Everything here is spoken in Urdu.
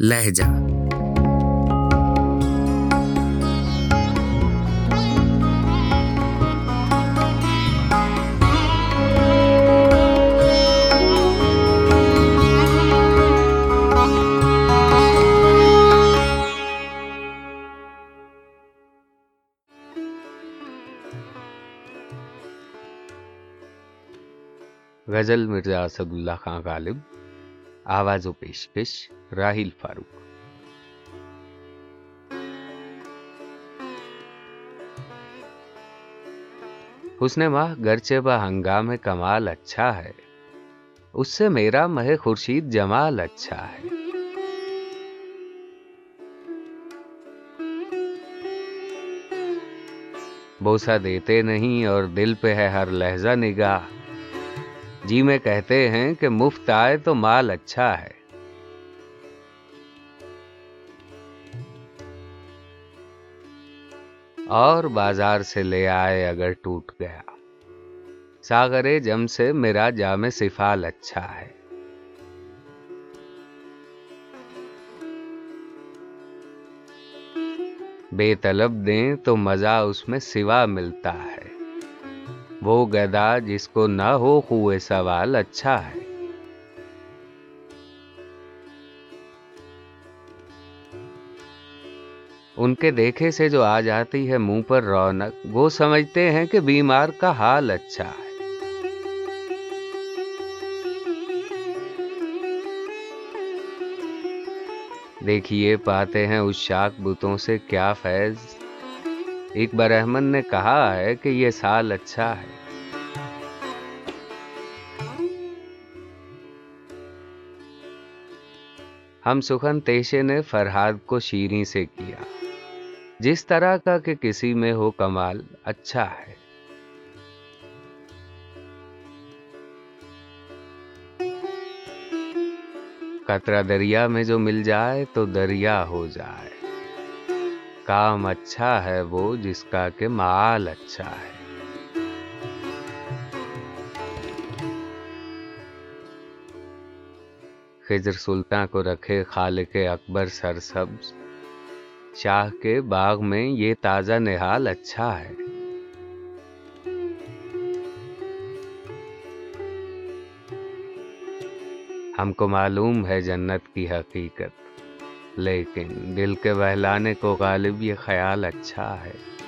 لہجہ۔ غزل مرزا اسد اللہ خان غالب آواز و پیشکش راہیل فاروق حسن ماہ گرچہ با ہنگام کمال اچھا ہے اس سے میرا مہ خورشید جمال اچھا ہے بوسا دیتے نہیں اور دل پہ ہے ہر لہجہ نگاہ جی میں کہتے ہیں کہ مفت آئے تو مال اچھا ہے۔ اور بازار سے لے آئے اگر ٹوٹ گیا۔ ساگرے جم سے میرا جام سفال اچھا ہے۔ بے طلب دیں تو مزہ اس میں سوا ملتا ہے۔ وہ گدا جس کو نہ ہو خوئے سوال اچھا ہے۔ ان کے دیکھے سے جو آ جاتی ہے منہ پر رونق، وہ سمجھتے ہیں کہ بیمار کا حال اچھا ہے۔ دیکھیے، پاتے ہیں اس شاک بتوں سے کیا فیض۔ ایک برحمن نے کہا ہے کہ یہ سال اچھا ہے۔ ہم سخن تیشے نے فرحاد کو شیریں سے کیا۔ جس طرح کا کہ کسی میں ہو کمال اچھا ہے۔ قطرہ دریا میں جو مل جائے تو دریا ہو جائے۔ کام اچھا ہے وہ جس کا کہ مال اچھا ہے۔ خضر سلطان کو رکھے خالق اکبر سر سبز۔ شاہ کے باغ میں یہ تازہ نہال اچھا ہے۔ ہم کو معلوم ہے جنت کی حقیقت۔ لیکن دل کے بہلانے کو غالب یہ خیال اچھا ہے۔